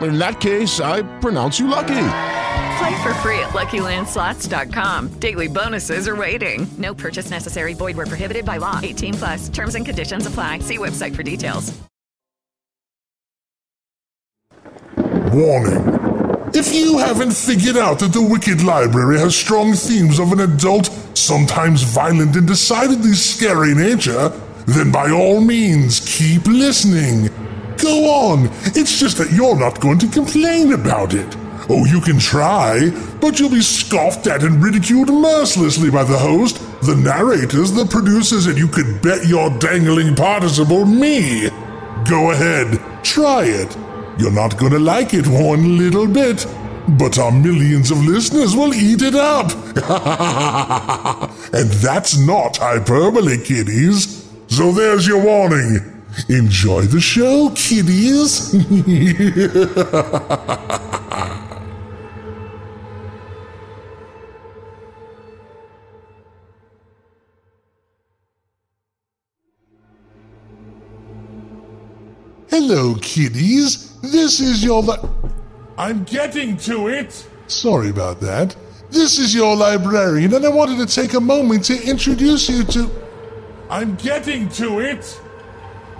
In that case, I pronounce you lucky. Play for free at LuckyLandSlots.com. Daily bonuses are waiting. No purchase necessary. Void where prohibited by law. 18 plus. Terms and conditions apply. See website for details. Warning. If you haven't figured out that the Wicked Library has strong themes of an adult, sometimes violent and decidedly scary nature, then by all means keep listening. Go on, it's just that you're not going to complain about it. Oh, you can try, but you'll be scoffed at and ridiculed mercilessly by the host, the narrators, the producers, and you could bet your dangling participle me. Go ahead, try it. You're not gonna like it one little bit, but our millions of listeners will eat it up. and that's not hyperbole, kiddies. So there's your warning. Enjoy the show, kiddies. Hello, kiddies. This is your li- I'm getting to it. Sorry about that. This is your librarian, and I wanted to take a moment to introduce you to. I'm getting to it.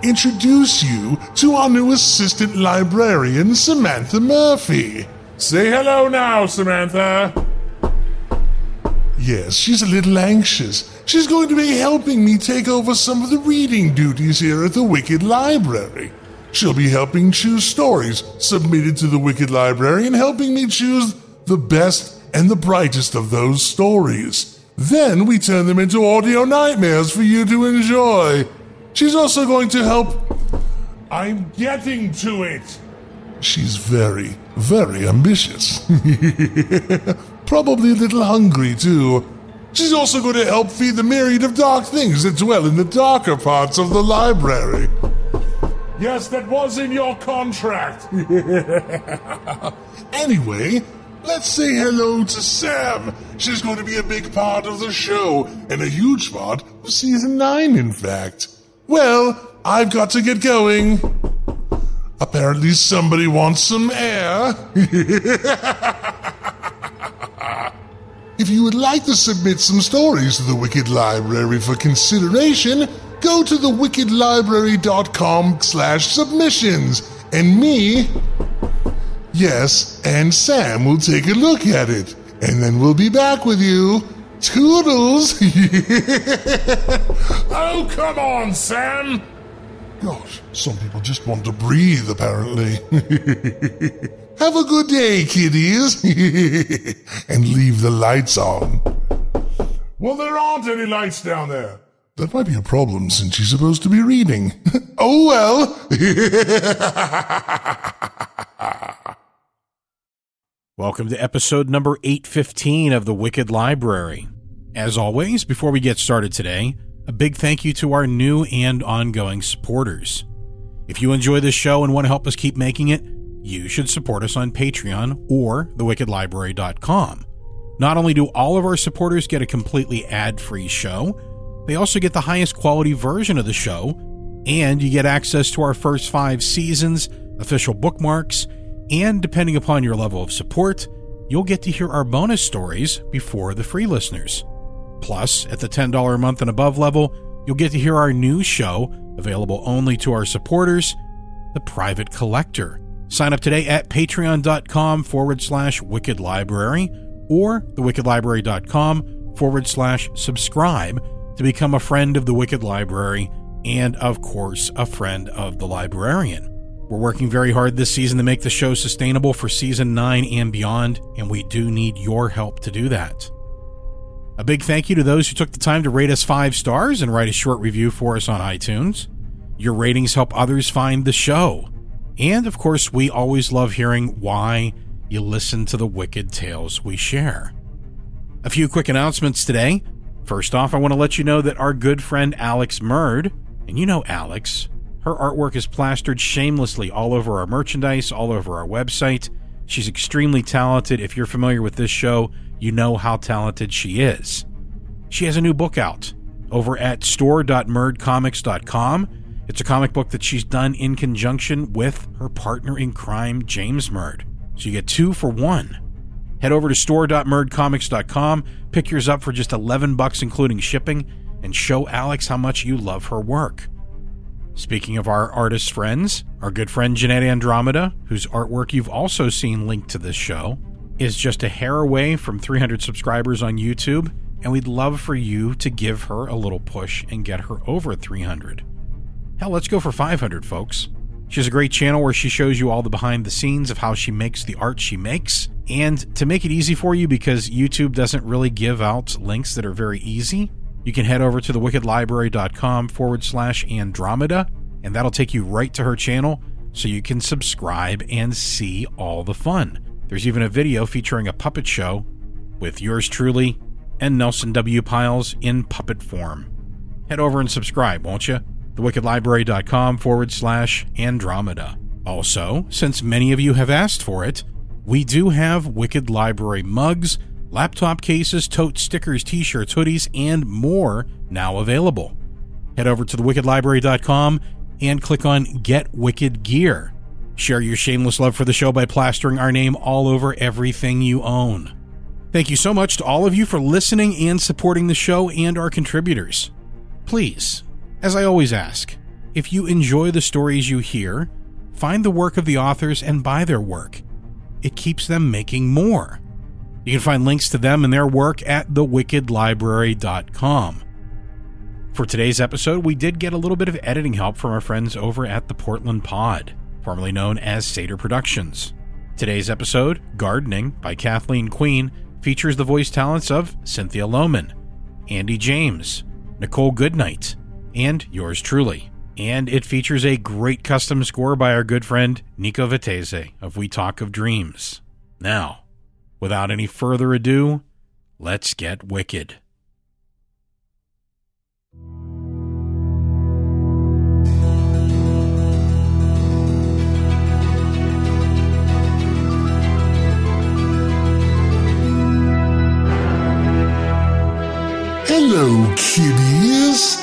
Introduce you to our new assistant librarian, Samantha Murphy. Say hello now, Samantha. Yes, she's a little anxious. She's going to be helping me take over some of the reading duties here at the Wicked Library. She'll be helping choose stories submitted to the Wicked Library and helping me choose the best and the brightest of those stories. Then we turn them into audio nightmares for you to enjoy. She's also going to help. I'm getting to it. She's very, very ambitious. Probably a little hungry, too. She's also going to help feed the myriad of dark things that dwell in the darker parts of the library. Yes, that was in your contract. anyway, let's say hello to Sam. She's going to be a big part of the show, and a huge part of season 9, in fact. Well, I've got to get going. Apparently, somebody wants some air. if you would like to submit some stories to the Wicked Library for consideration, go to thewickedlibrary.com slash submissions, and me, yes, and Sam will take a look at it, and then we'll be back with you. Toodles! oh, come on, Sam! Gosh, some people just want to breathe, apparently. Have a good day, kiddies! and leave the lights on. Well, there aren't any lights down there. That might be a problem since she's supposed to be reading. oh well! Welcome to episode number 815 of The Wicked Library. As always, before we get started today, a big thank you to our new and ongoing supporters. If you enjoy this show and want to help us keep making it, you should support us on Patreon or thewickedlibrary.com. Not only do all of our supporters get a completely ad free show, they also get the highest quality version of the show, and you get access to our first five seasons, official bookmarks, and depending upon your level of support, you'll get to hear our bonus stories before the free listeners. Plus, at the $10 a month and above level, you'll get to hear our new show, available only to our supporters, The Private Collector, Sign up today at patreon.com forward slash wicked library or thewickedlibrary.com forward slash subscribe to become a friend of the Wicked Library and, of course, a friend of the librarian. We're working very hard this season to make the show sustainable for season 9 and beyond, and we do need your help to do that. A big thank you to those who took the time to rate us five stars and write a short review for us on iTunes. Your ratings help others find the show. And of course, we always love hearing why you listen to the wicked tales we share. A few quick announcements today. First off, I want to let you know that our good friend Alex Murd, and you know Alex, her artwork is plastered shamelessly all over our merchandise, all over our website. She's extremely talented. If you're familiar with this show, you know how talented she is. She has a new book out over at store.murdcomics.com. It's a comic book that she's done in conjunction with her partner in crime, James Murd. So you get two for one. Head over to store.murdcomics.com, pick yours up for just 11 bucks including shipping, and show Alex how much you love her work. Speaking of our artist friends, our good friend Jeanette Andromeda, whose artwork you've also seen linked to this show, is just a hair away from 300 subscribers on YouTube, and we'd love for you to give her a little push and get her over 300. Hell, let's go for 500, folks. She has a great channel where she shows you all the behind the scenes of how she makes the art she makes. And to make it easy for you, because YouTube doesn't really give out links that are very easy, you can head over to thewickedlibrary.com forward slash Andromeda, and that'll take you right to her channel so you can subscribe and see all the fun. There's even a video featuring a puppet show with yours truly and Nelson W. Pyles in puppet form. Head over and subscribe, won't you? thewickedlibrary.com forward slash Andromeda. Also, since many of you have asked for it, we do have Wicked Library mugs, laptop cases, tote stickers, t shirts, hoodies, and more now available. Head over to thewickedlibrary.com and click on Get Wicked Gear. Share your shameless love for the show by plastering our name all over everything you own. Thank you so much to all of you for listening and supporting the show and our contributors. Please, as I always ask, if you enjoy the stories you hear, find the work of the authors and buy their work. It keeps them making more. You can find links to them and their work at thewickedlibrary.com. For today's episode, we did get a little bit of editing help from our friends over at the Portland Pod, formerly known as Seder Productions. Today's episode, Gardening by Kathleen Queen, features the voice talents of Cynthia Lowman, Andy James, Nichole Goodnight, and yours truly. And it features a great custom score by our good friend Nico Vettese of We Talk of Dreams. Now, without any further ado, let's get wicked. Hello, kiddies.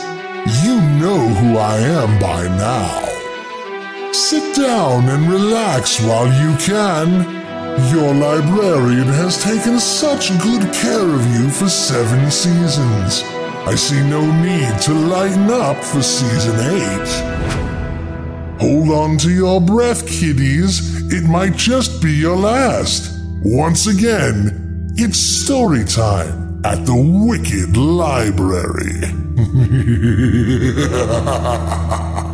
You know who I am by now. Sit down and relax while you can. Your librarian has taken such good care of you for seven seasons. I see no need to lighten up for season eight. Hold on to your breath, kiddies. It might just be your last. Once again, it's story time at the Wicked Library.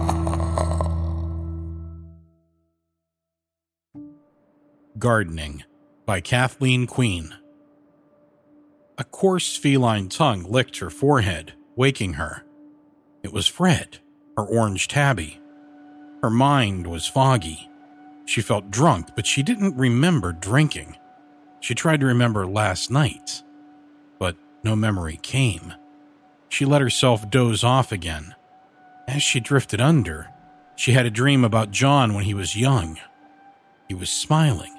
Gardening by Kathleen Queen. A coarse feline tongue licked her forehead, waking her. It was Fred, her orange tabby. Her mind was foggy. She felt drunk, but she didn't remember drinking. She tried to remember last night, but no memory came. She let herself doze off again. As she drifted under, she had a dream about John when he was young. He was smiling.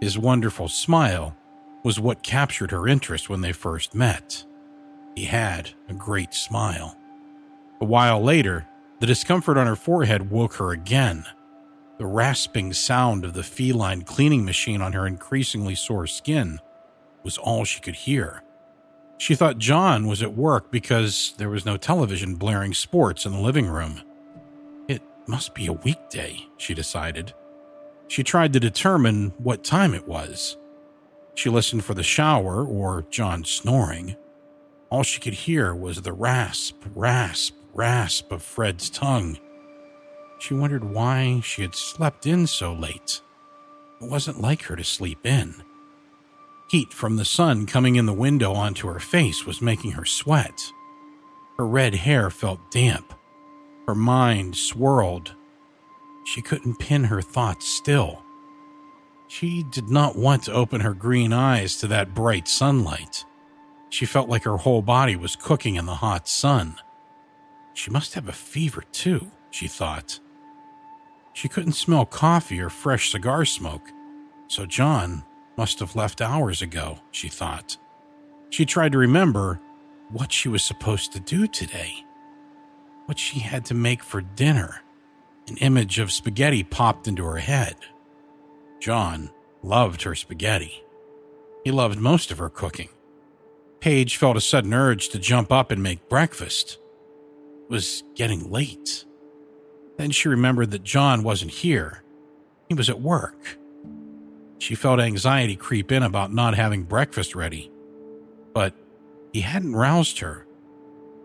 His wonderful smile was what captured her interest when they first met. He had a great smile. A while later, the discomfort on her forehead woke her again. The rasping sound of the feline cleaning machine on her increasingly sore skin was all she could hear. She thought John was at work because there was no television blaring sports in the living room. It must be a weekday, she decided. She tried to determine what time it was. She listened for the shower or John snoring. All she could hear was the rasp, rasp, rasp of Fred's tongue. She wondered why she had slept in so late. It wasn't like her to sleep in. Heat from the sun coming in the window onto her face was making her sweat. Her red hair felt damp. Her mind swirled. She couldn't pin her thoughts still. She did not want to open her green eyes to that bright sunlight. She felt like her whole body was cooking in the hot sun. She must have a fever, too, she thought. She couldn't smell coffee or fresh cigar smoke, so John must have left hours ago, she thought. She tried to remember what she was supposed to do today, what she had to make for dinner. An image of spaghetti popped into her head. John loved her spaghetti. He loved most of her cooking. Paige felt a sudden urge to jump up and make breakfast. It was getting late. Then she remembered that John wasn't here. He was at work. She felt anxiety creep in about not having breakfast ready. But he hadn't roused her.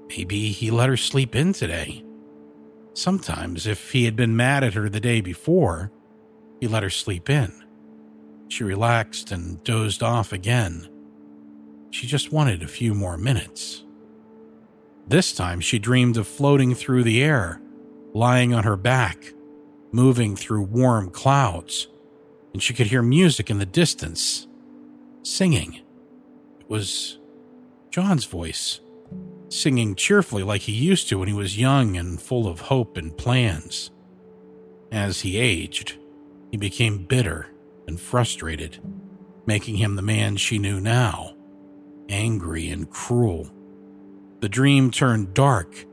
Maybe he let her sleep in today. Sometimes, if he had been mad at her the day before, he let her sleep in. She relaxed and dozed off again. She just wanted a few more minutes. This time she dreamed of floating through the air, lying on her back, moving through warm clouds, and she could hear music in the distance, singing. It was John's voice, singing cheerfully like he used to when he was young and full of hope and plans. As he aged, he became bitter and frustrated, making him the man she knew now angry and cruel. The dream turned dark,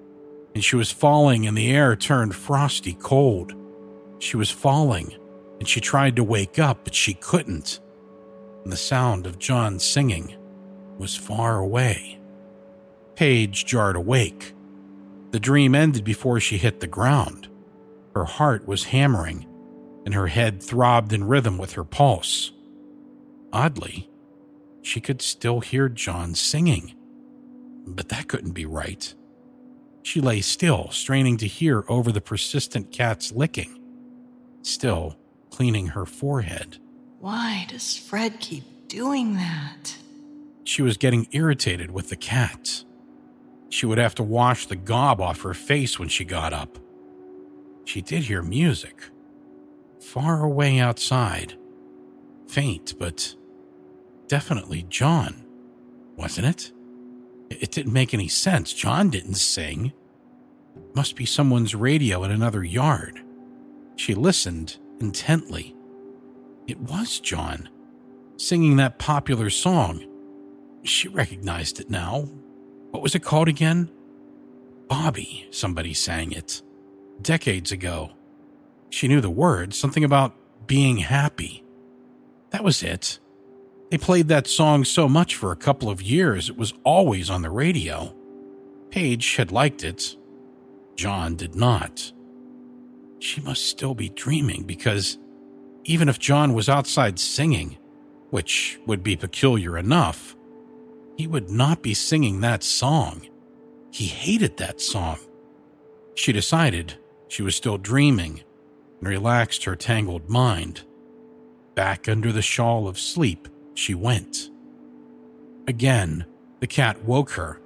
and she was falling, and the air turned frosty cold. She was falling, and she tried to wake up, but she couldn't. And the sound of John singing was far away. Paige jarred awake. The dream ended before she hit the ground. Her heart was hammering, and her head throbbed in rhythm with her pulse. Oddly, she could still hear John singing. But that couldn't be right. She lay still, straining to hear over the persistent cat's licking, still cleaning her forehead. Why does Fred keep doing that? She was getting irritated with the cat. She would have to wash the gob off her face when she got up. She did hear music. Far away outside. Faint, but definitely John, wasn't it? It didn't make any sense. John didn't sing. Must be someone's radio in another yard. She listened intently. It was John, singing that popular song. She recognized it now. What was it called again? Bobby, somebody sang it. Decades ago. She knew the words, something about being happy. That was it. They played that song so much for a couple of years, it was always on the radio. Paige had liked it. John did not. She must still be dreaming because even if John was outside singing, which would be peculiar enough, he would not be singing that song. He hated that song. She decided she was still dreaming and relaxed her tangled mind. Back under the shawl of sleep, she went. Again, the cat woke her,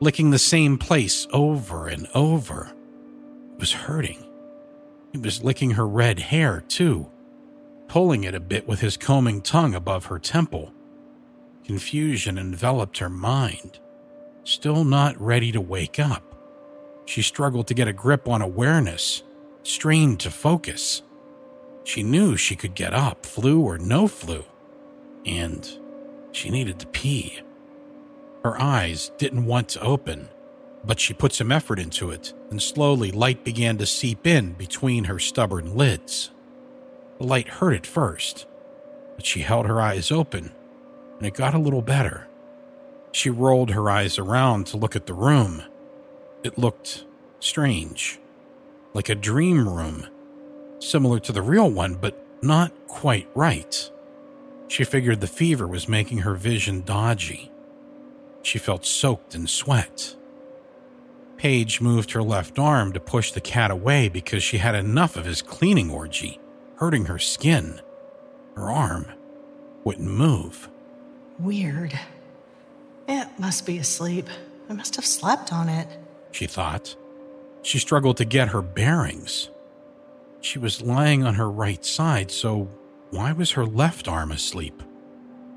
licking the same place over and over. It was hurting. He was licking her red hair, too, pulling it a bit with his combing tongue above her temple. Confusion enveloped her mind. Still not ready to wake up. She struggled to get a grip on awareness, strained to focus. She knew she could get up, flu or no flu and she needed to pee. Her eyes didn't want to open, but she put some effort into it, and slowly light began to seep in between her stubborn lids. The light hurt at first, but she held her eyes open, and it got a little better. She rolled her eyes around to look at the room. It looked strange, like a dream room, similar to the real one, but not quite right. She figured the fever was making her vision dodgy. She felt soaked in sweat. Paige moved her left arm to push the cat away because she had enough of his cleaning orgy, hurting her skin. Her arm wouldn't move. Weird. It must be asleep. I must have slept on it. She thought. She struggled to get her bearings. She was lying on her right side, so why was her left arm asleep?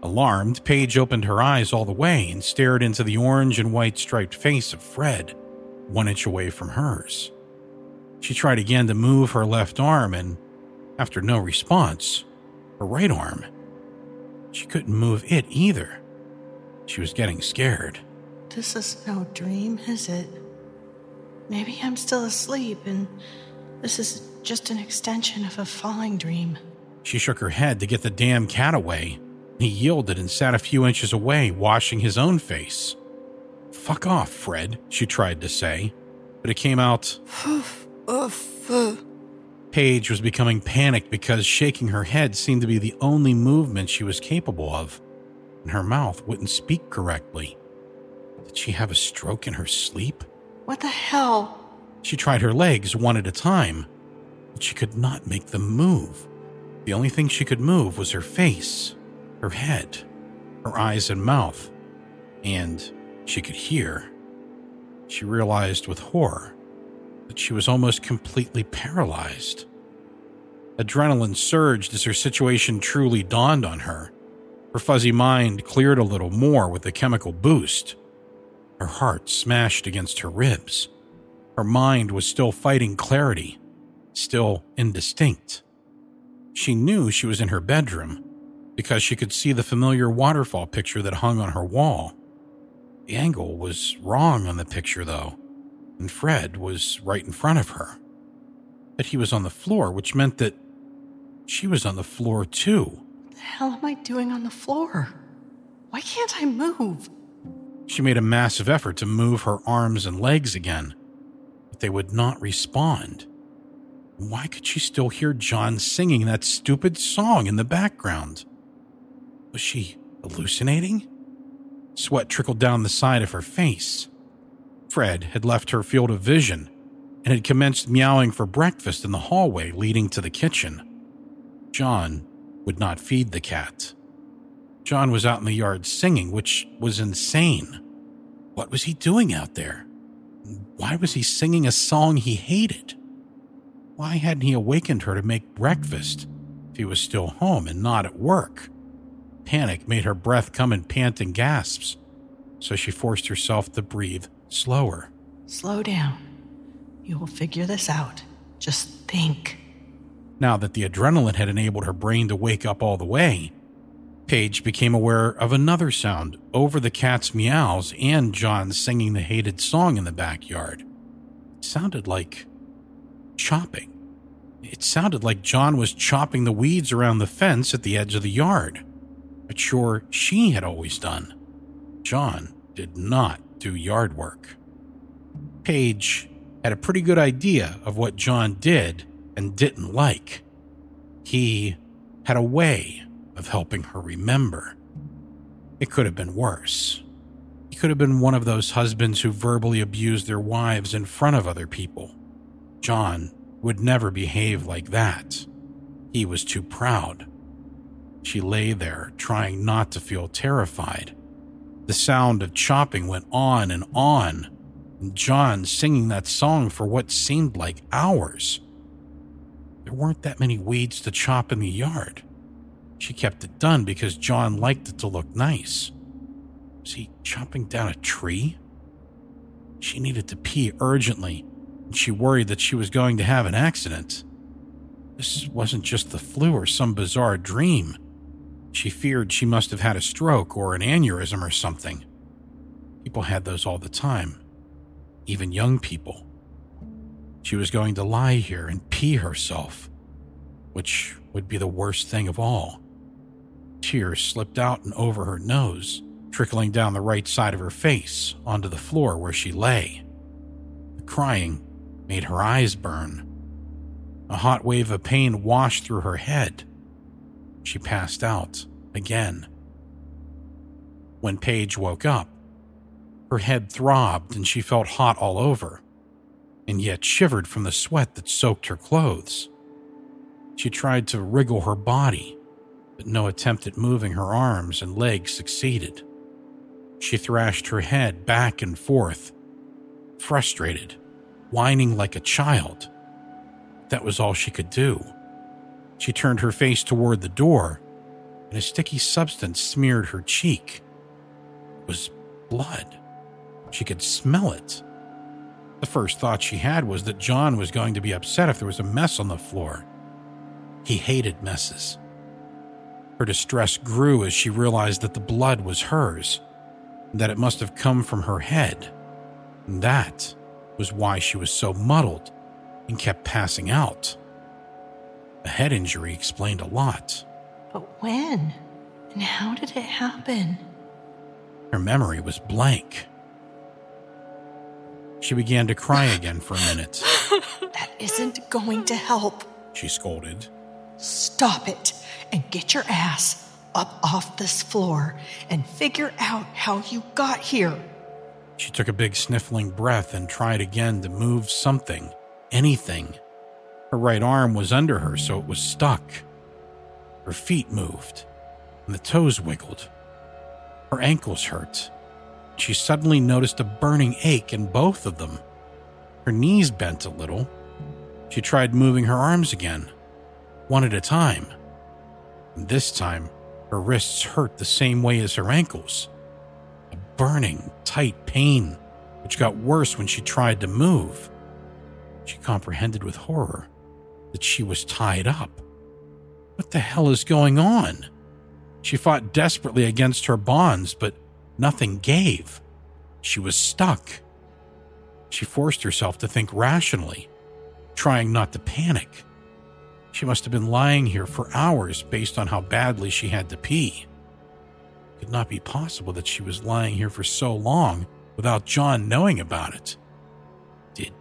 Alarmed, Paige opened her eyes all the way and stared into the orange and white striped face of Fred, one inch away from hers. She tried again to move her left arm, and after no response, her right arm. She couldn't move it either. She was getting scared. This is no dream, is it? Maybe I'm still asleep and this is just an extension of a falling dream. She shook her head to get the damn cat away. He yielded and sat a few inches away, washing his own face. Fuck off, Fred, she tried to say, but it came out. Paige was becoming panicked because shaking her head seemed to be the only movement she was capable of, and her mouth wouldn't speak correctly. Did she have a stroke in her sleep? What the hell? She tried her legs one at a time, but she could not make them move. The only thing she could move was her face, her head, her eyes and mouth, and she could hear. She realized with horror that she was almost completely paralyzed. Adrenaline surged as her situation truly dawned on her. Her fuzzy mind cleared a little more with the chemical boost. Her heart smashed against her ribs. Her mind was still fighting clarity, still indistinct. She knew she was in her bedroom because she could see the familiar waterfall picture that hung on her wall. The angle was wrong on the picture, though, and Fred was right in front of her. But he was on the floor, which meant that she was on the floor too. What the hell am I doing on the floor? Why can't I move? She made a massive effort to move her arms and legs again, but they would not respond. Why could she still hear John singing that stupid song in the background? Was she hallucinating? Sweat trickled down the side of her face. Fred had left her field of vision and had commenced meowing for breakfast in the hallway leading to the kitchen. John would not feed the cat. John was out in the yard singing, which was insane. What was he doing out there? Why was he singing a song he hated? Why hadn't he awakened her to make breakfast if he was still home and not at work? Panic made her breath come in panting gasps, so she forced herself to breathe slower. Slow down. You will figure this out. Just think. Now that the adrenaline had enabled her brain to wake up all the way, Paige became aware of another sound over the cat's meows and John singing the hated song in the backyard. It sounded like chopping. It sounded like John was chopping the weeds around the fence at the edge of the yard. A chore she had always done. John did not do yard work. Paige had a pretty good idea of what John did and didn't like. He had a way of helping her remember. It could have been worse. He could have been one of those husbands who verbally abused their wives in front of other people. John would never behave like that. He was too proud. She lay there, trying not to feel terrified. The sound of chopping went on and on, and John singing that song for what seemed like hours. There weren't that many weeds to chop in the yard. She kept it done because John liked it to look nice. Was he chopping down a tree? She needed to pee urgently, and she worried that she was going to have an accident. This wasn't just the flu or some bizarre dream. She feared she must have had a stroke or an aneurysm or something. People had those all the time, even young people. She was going to lie here and pee herself, which would be the worst thing of all. Tears slipped out and over her nose, trickling down the right side of her face onto the floor where she lay. The crying made her eyes burn. A hot wave of pain washed through her head. She passed out again. When Paige woke up, her head throbbed and she felt hot all over, and yet shivered from the sweat that soaked her clothes. She tried to wriggle her body, but no attempt at moving her arms and legs succeeded. She thrashed her head back and forth, frustrated, whining like a child. That was all she could do. She turned her face toward the door, and a sticky substance smeared her cheek. It was blood. She could smell it. The first thought she had was that John was going to be upset if there was a mess on the floor. He hated messes. Her distress grew as she realized that the blood was hers, that it must have come from her head. And that was why she was so muddled and kept passing out. A head injury explained a lot. But when? And how did it happen? Her memory was blank. She began to cry again for a minute. That isn't going to help. She scolded. Stop it and get your ass up off this floor and figure out how you got here. She took a big sniffling breath and tried again to move something, anything. Her right arm was under her, so it was stuck. Her feet moved, and the toes wiggled. Her ankles hurt. She suddenly noticed a burning ache in both of them. Her knees bent a little. She tried moving her arms again, one at a time. And this time, her wrists hurt the same way as her ankles. A burning, tight pain, which got worse when she tried to move. She comprehended with horror that she was tied up. What the hell is going on? She fought desperately against her bonds, but nothing gave. She was stuck. She forced herself to think rationally, trying not to panic. She must have been lying here for hours based on how badly she had to pee. It could not be possible that she was lying here for so long without John knowing about it. Did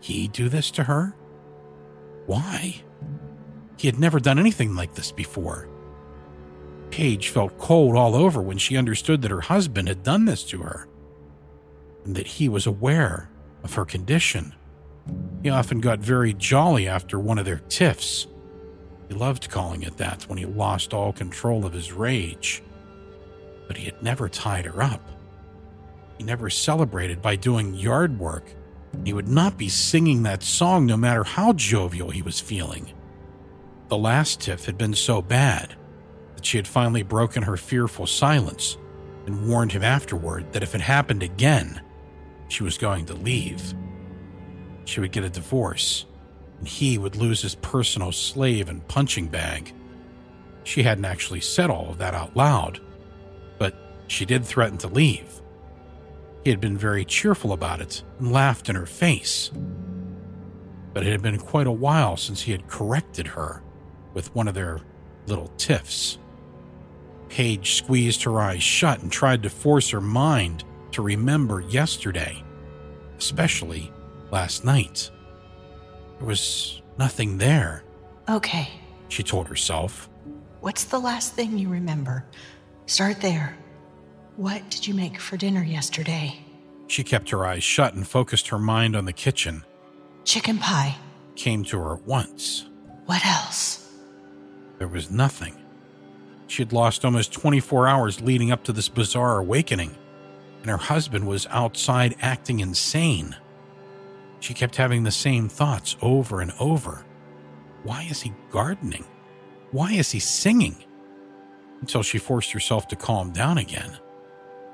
he do this to her? Why? He had never done anything like this before. Paige felt cold all over when she understood that her husband had done this to her, and that he was aware of her condition. He often got very jolly after one of their tiffs. He loved calling it that when he lost all control of his rage. But he had never tied her up. He never celebrated by doing yard work. He would not be singing that song no matter how jovial he was feeling. The last tiff had been so bad that she had finally broken her fearful silence and warned him afterward that if it happened again, she was going to leave. She would get a divorce, and he would lose his personal slave and punching bag. She hadn't actually said all of that out loud, but she did threaten to leave. He had been very cheerful about it and laughed in her face. But it had been quite a while since he had corrected her with one of their little tiffs. Paige squeezed her eyes shut and tried to force her mind to remember yesterday, especially last night. There was nothing there, Okay, she told herself. what's the last thing you remember? Start there. What did you make for dinner yesterday? She kept her eyes shut and focused her mind on the kitchen. Chicken pie. Came to her at once. What else? There was nothing. She had lost almost 24 hours leading up to this bizarre awakening, and her husband was outside acting insane. She kept having the same thoughts over and over. Why is he gardening? Why is he singing? Until she forced herself to calm down again.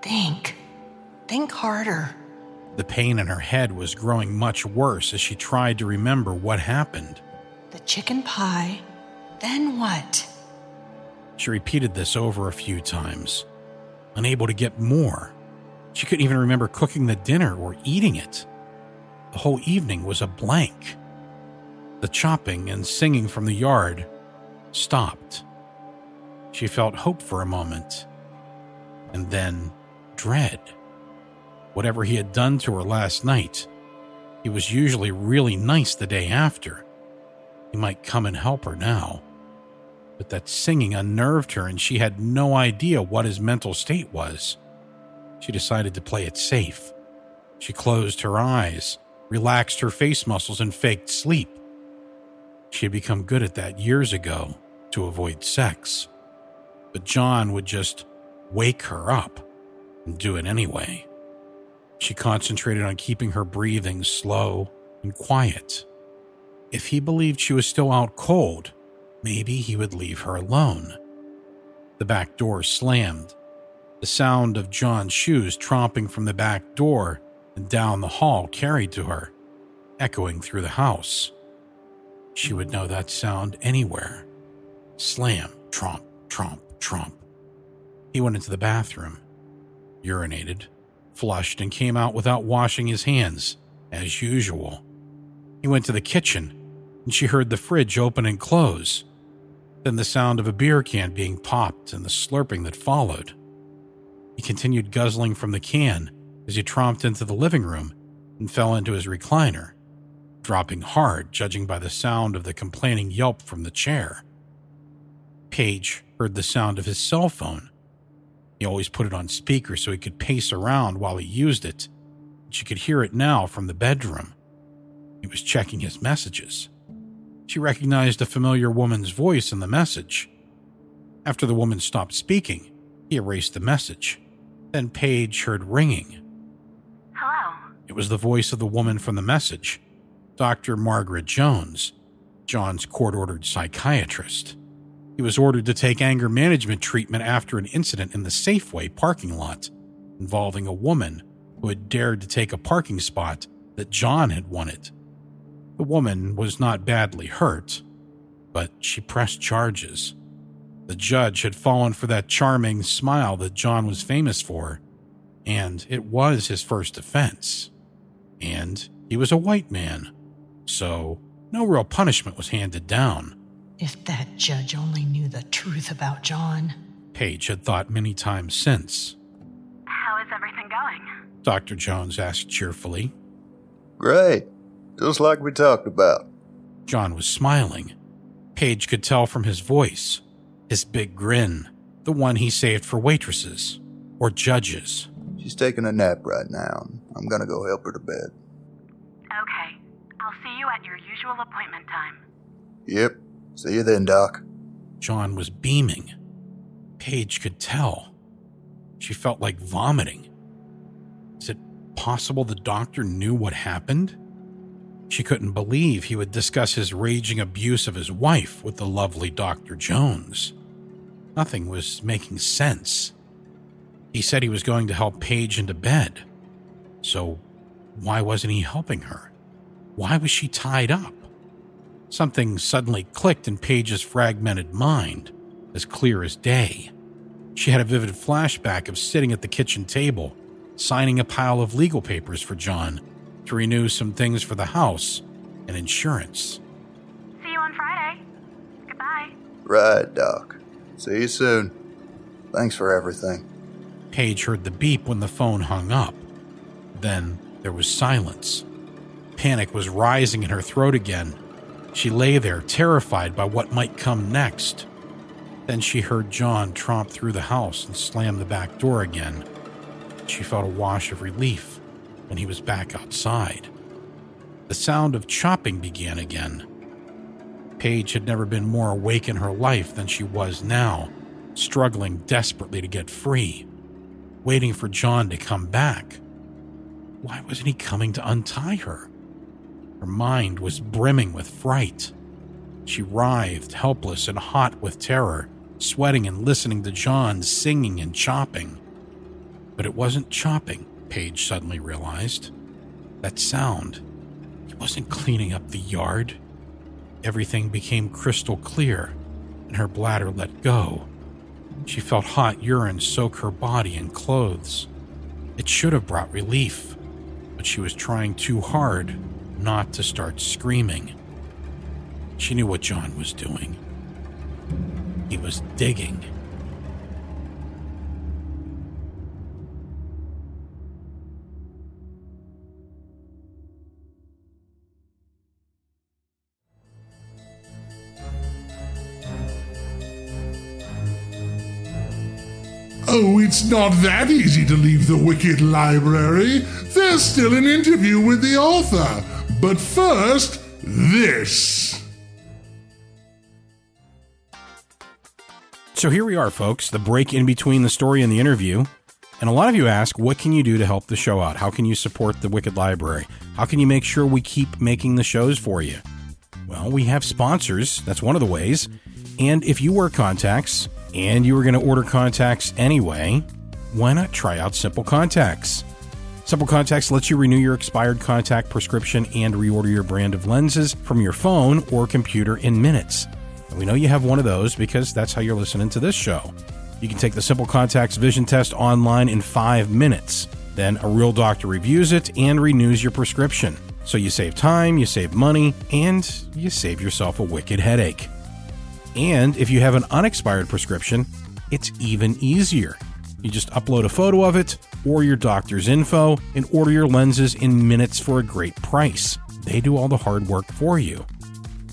Think. Think harder. The pain in her head was growing much worse as she tried to remember what happened. The chicken pie. Then what? She repeated this over a few times, unable to get more. She couldn't even remember cooking the dinner or eating it. The whole evening was a blank. The chopping and singing from the yard stopped. She felt hope for a moment, and then dread. Whatever he had done to her last night, he was usually really nice the day after. He might come and help her now. but that singing unnerved her and she had no idea what his mental state was. She decided to play it safe. She closed her eyes, relaxed her face muscles, and faked sleep. She had become good at that years ago to avoid sex. But John would just wake her up do it anyway. She concentrated on keeping her breathing slow and quiet. If he believed she was still out cold, maybe he would leave her alone. The back door slammed. The sound of John's shoes tromping from the back door and down the hall carried to her, echoing through the house. She would know that sound anywhere. Slam, tromp, tromp, tromp. He went into the bathroom, urinated, flushed, and came out without washing his hands, as usual. He went to the kitchen, and she heard the fridge open and close, then the sound of a beer can being popped and the slurping that followed. He continued guzzling from the can as he tromped into the living room and fell into his recliner, dropping hard, judging by the sound of the complaining yelp from the chair. Paige heard the sound of his cell phone. He always put it on speaker so he could pace around while he used it. She could hear it now from the bedroom. He was checking his messages. She recognized a familiar woman's voice in the message. After the woman stopped speaking, he erased the message. Then Paige heard ringing. Hello? It was the voice of the woman from the message, Dr. Margaret Jones, John's court ordered psychiatrist. He was ordered to take anger management treatment after an incident in the Safeway parking lot involving a woman who had dared to take a parking spot that John had wanted. The woman was not badly hurt, but she pressed charges. The judge had fallen for that charming smile that John was famous for, and it was his first offense. And he was a white man, so no real punishment was handed down. If that judge only knew the truth about John. Paige had thought many times since. How is everything going? Dr. Jones asked cheerfully. Great. Just like we talked about. John was smiling. Paige could tell from his voice, his big grin, the one he saved for waitresses or judges. She's taking a nap right now. I'm gonna go help her to bed. Okay. I'll see you at your usual appointment time. Yep. See you then, Doc. John was beaming. Paige could tell. She felt like vomiting. Is it possible the doctor knew what happened? She couldn't believe he would discuss his raging abuse of his wife with the lovely Dr. Jones. Nothing was making sense. He said he was going to help Paige into bed. So, why wasn't he helping her? Why was she tied up? Something suddenly clicked in Paige's fragmented mind, as clear as day. She had a vivid flashback of sitting at the kitchen table, signing a pile of legal papers for John to renew some things for the house and insurance. See you on Friday. Goodbye. Right, Doc. See you soon. Thanks for everything. Paige heard the beep when the phone hung up. Then there was silence. Panic was rising in her throat again. She lay there, terrified by what might come next. Then she heard John tromp through the house and slam the back door again. She felt a wash of relief when he was back outside. The sound of chopping began again. Paige had never been more awake in her life than she was now, struggling desperately to get free, waiting for John to come back. Why wasn't he coming to untie her? Her mind was brimming with fright. She writhed, helpless and hot with terror, sweating and listening to John singing and chopping. But it wasn't chopping, Paige suddenly realized. That sound, he wasn't cleaning up the yard. Everything became crystal clear, and her bladder let go. She felt hot urine soak her body and clothes. It should have brought relief, but she was trying too hard not to start screaming. She knew what John was doing. He was digging. Oh, it's not that easy to leave the Wicked Library. There's still an interview with the author. But first, this. So here we are, folks, the break in between the story and the interview. And a lot of you ask, what can you do to help the show out? How can you support the Wicked Library? How can you make sure we keep making the shows for you? Well, we have sponsors. That's one of the ways. And if you wear contacts and you were going to order contacts anyway, why not try out Simple Contacts? Simple Contacts lets you renew your expired contact prescription and reorder your brand of lenses from your phone or computer in minutes. And we know you have one of those because that's how you're listening to this show. You can take the Simple Contacts vision test online in five minutes. Then a real doctor reviews it and renews your prescription. So you save time, you save money, and you save yourself a wicked headache. And if you have an unexpired prescription, it's even easier. You just upload a photo of it or your doctor's info and order your lenses in minutes for a great price. They do all the hard work for you.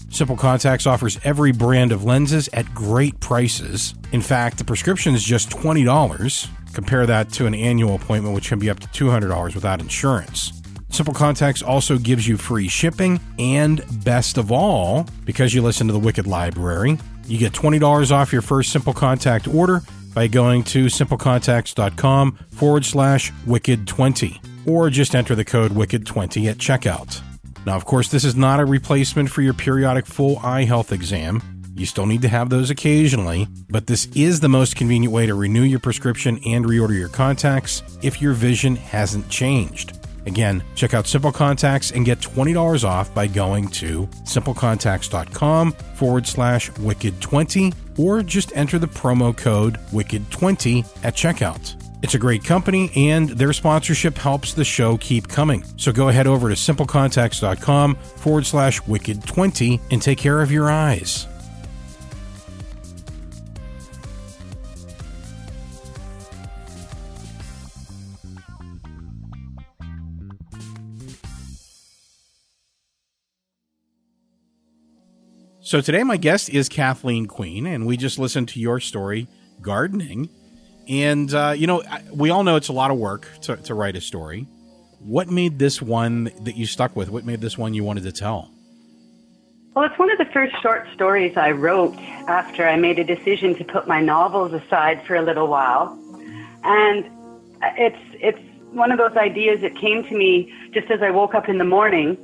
Simple Contacts offers every brand of lenses at great prices. In fact, the prescription is just $20. Compare that to an annual appointment, which can be up to $200 without insurance. Simple Contacts also gives you free shipping, and best of all, because you listen to the Wicked Library, you get $20 off your first Simple Contact order by going to simplecontacts.com forward slash wicked20, or just enter the code wicked20 at checkout. Now, of course, this is not a replacement for your periodic full eye health exam. You still need to have those occasionally, but this is the most convenient way to renew your prescription and reorder your contacts if your vision hasn't changed. Again, check out Simple Contacts and get $20 off by going to simplecontacts.com forward slash wicked20 or just enter the promo code wicked20 at checkout. It's a great company and their sponsorship helps the show keep coming. So go ahead over to simplecontacts.com forward slash wicked20 and take care of your eyes. So today, my guest is Kathleen Queen, and we just listened to your story, gardening. And, uh, you know, we all know it's a lot of work to, to write a story. What made this one that you stuck with? What made this one you wanted to tell? Well, it's one of the first short stories I wrote after I made a decision to put my novels aside for a little while. And it's, it's one of those ideas that came to me just as I woke up in the morning.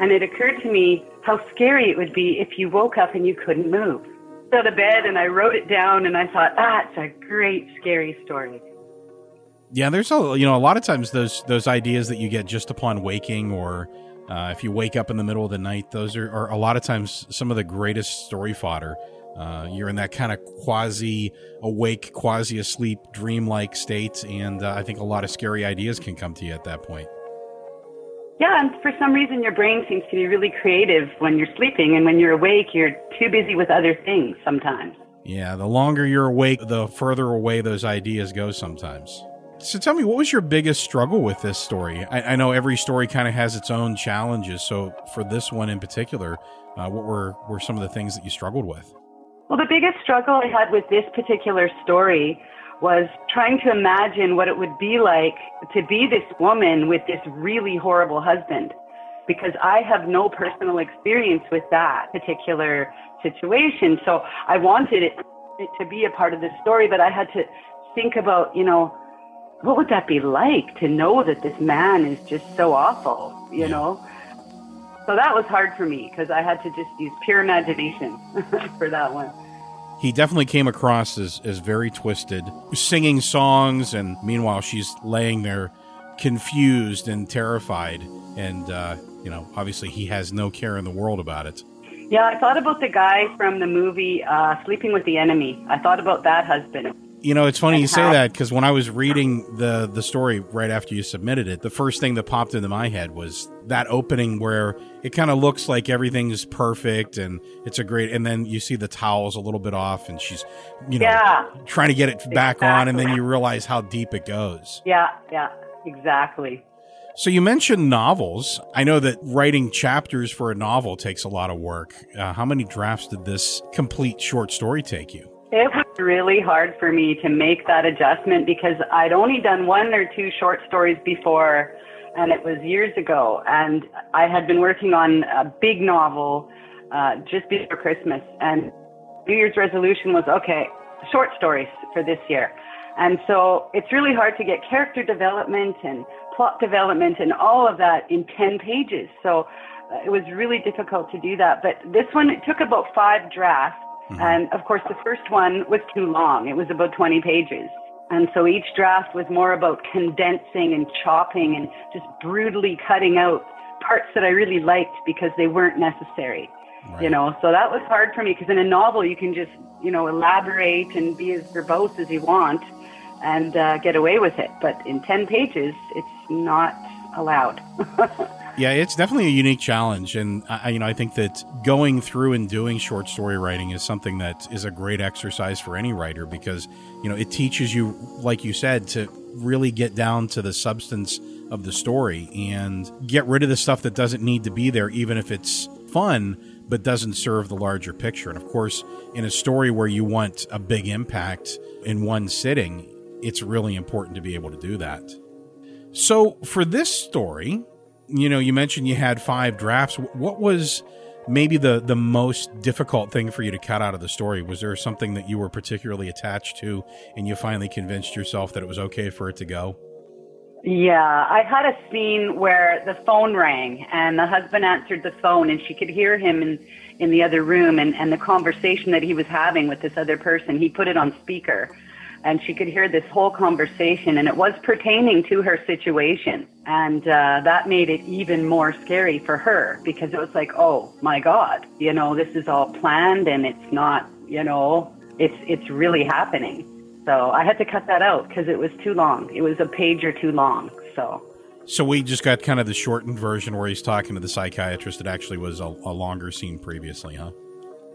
And it occurred to me how scary it would be if you woke up and you couldn't move. Out to bed and I wrote it down and I thought, that's a great scary story. Yeah, there's a you know a lot of times those those ideas that you get just upon waking or uh, if you wake up in the middle of the night, those are, are a lot of times some of the greatest story fodder. Uh, you're in that kind of quasi awake, quasi asleep, dreamlike state, and uh, I think a lot of scary ideas can come to you at that point. Yeah, and for some reason your brain seems to be really creative when you're sleeping, and when you're awake, you're too busy with other things sometimes. Yeah, the longer you're awake, the further away those ideas go sometimes. So tell me, what was your biggest struggle with this story? I, I know every story kind of has its own challenges. So for this one in particular, uh, what were, were some of the things that you struggled with? Well, the biggest struggle I had with this particular story was trying to imagine what it would be like to be this woman with this really horrible husband because I have no personal experience with that particular situation. So I wanted it, it to be a part of the story, but I had to think about, you know, what would that be like to know that this man is just so awful, you yeah. know? So that was hard for me because I had to just use pure imagination for that one he definitely came across as, as very twisted, singing songs, and meanwhile she's laying there confused and terrified. And, uh, you know, obviously he has no care in the world about it. Yeah, I thought about the guy from the movie uh, Sleeping with the Enemy. I thought about that husband. You know, it's funny you say that because when I was reading the the story right after you submitted it, the first thing that popped into my head was that opening where it kind of looks like everything's perfect and it's a great, and then you see the towels a little bit off, and she's, you know, yeah. trying to get it back exactly. on, and then you realize how deep it goes. Yeah, yeah, exactly. So you mentioned novels. I know that writing chapters for a novel takes a lot of work. Uh, how many drafts did this complete short story take you? It was really hard for me to make that adjustment because I'd only done one or two short stories before, and it was years ago. And I had been working on a big novel uh, just before Christmas, and New Year's resolution was okay, short stories for this year. And so it's really hard to get character development and plot development and all of that in 10 pages. So uh, it was really difficult to do that. But this one, it took about five drafts. Mm-hmm. And of course, the first one was too long. It was about 20 pages. And so each draft was more about condensing and chopping and just brutally cutting out parts that I really liked because they weren't necessary. Right. You know, so that was hard for me because in a novel you can just, you know, elaborate and be as verbose as you want and uh, get away with it. But in 10 pages, it's not allowed. Yeah, it's definitely a unique challenge, and I, you know I think that going through and doing short story writing is something that is a great exercise for any writer because you know it teaches you, like you said, to really get down to the substance of the story and get rid of the stuff that doesn't need to be there, even if it's fun but doesn't serve the larger picture. And of course, in a story where you want a big impact in one sitting, it's really important to be able to do that. So for this story, you know, you mentioned you had five drafts. What was maybe the the most difficult thing for you to cut out of the story? Was there something that you were particularly attached to, and you finally convinced yourself that it was okay for it to go? Yeah, I had a scene where the phone rang and the husband answered the phone and she could hear him in, in the other room and, and the conversation that he was having with this other person. He put it on speaker and she could hear this whole conversation and it was pertaining to her situation. And uh, that made it even more scary for her because it was like oh my god you know this is all planned and it's not you know it's it's really happening. So i had to cut that out because it was too long. It was a page or two long so. So we just got kind of the shortened version where he's talking to the psychiatrist it actually was a, a longer scene previously huh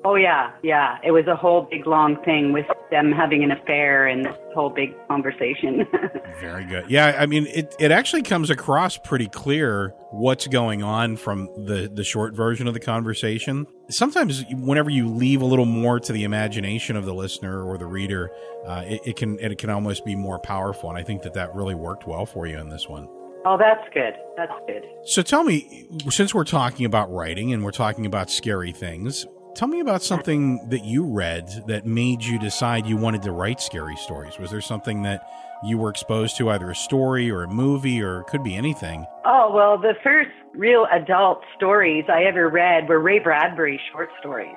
Oh yeah, yeah. It was a whole big long thing with them having an affair and this whole big conversation. Very good. Yeah, I mean it it actually comes across pretty clear what's going on from the the short version of the conversation. Sometimes whenever you leave a little more to the imagination of the listener or the reader, uh, it, it can it can almost be more powerful and I think that that really worked well for you in this one. Oh, that's good. That's good. So tell me, since we're talking about writing and we're talking about scary things, Tell me about something that you read that made you decide you wanted to write scary stories. Was there something that you were exposed to, either a story or a movie, or it could be anything? Oh, well, the first real adult stories I ever read were Ray Bradbury short stories.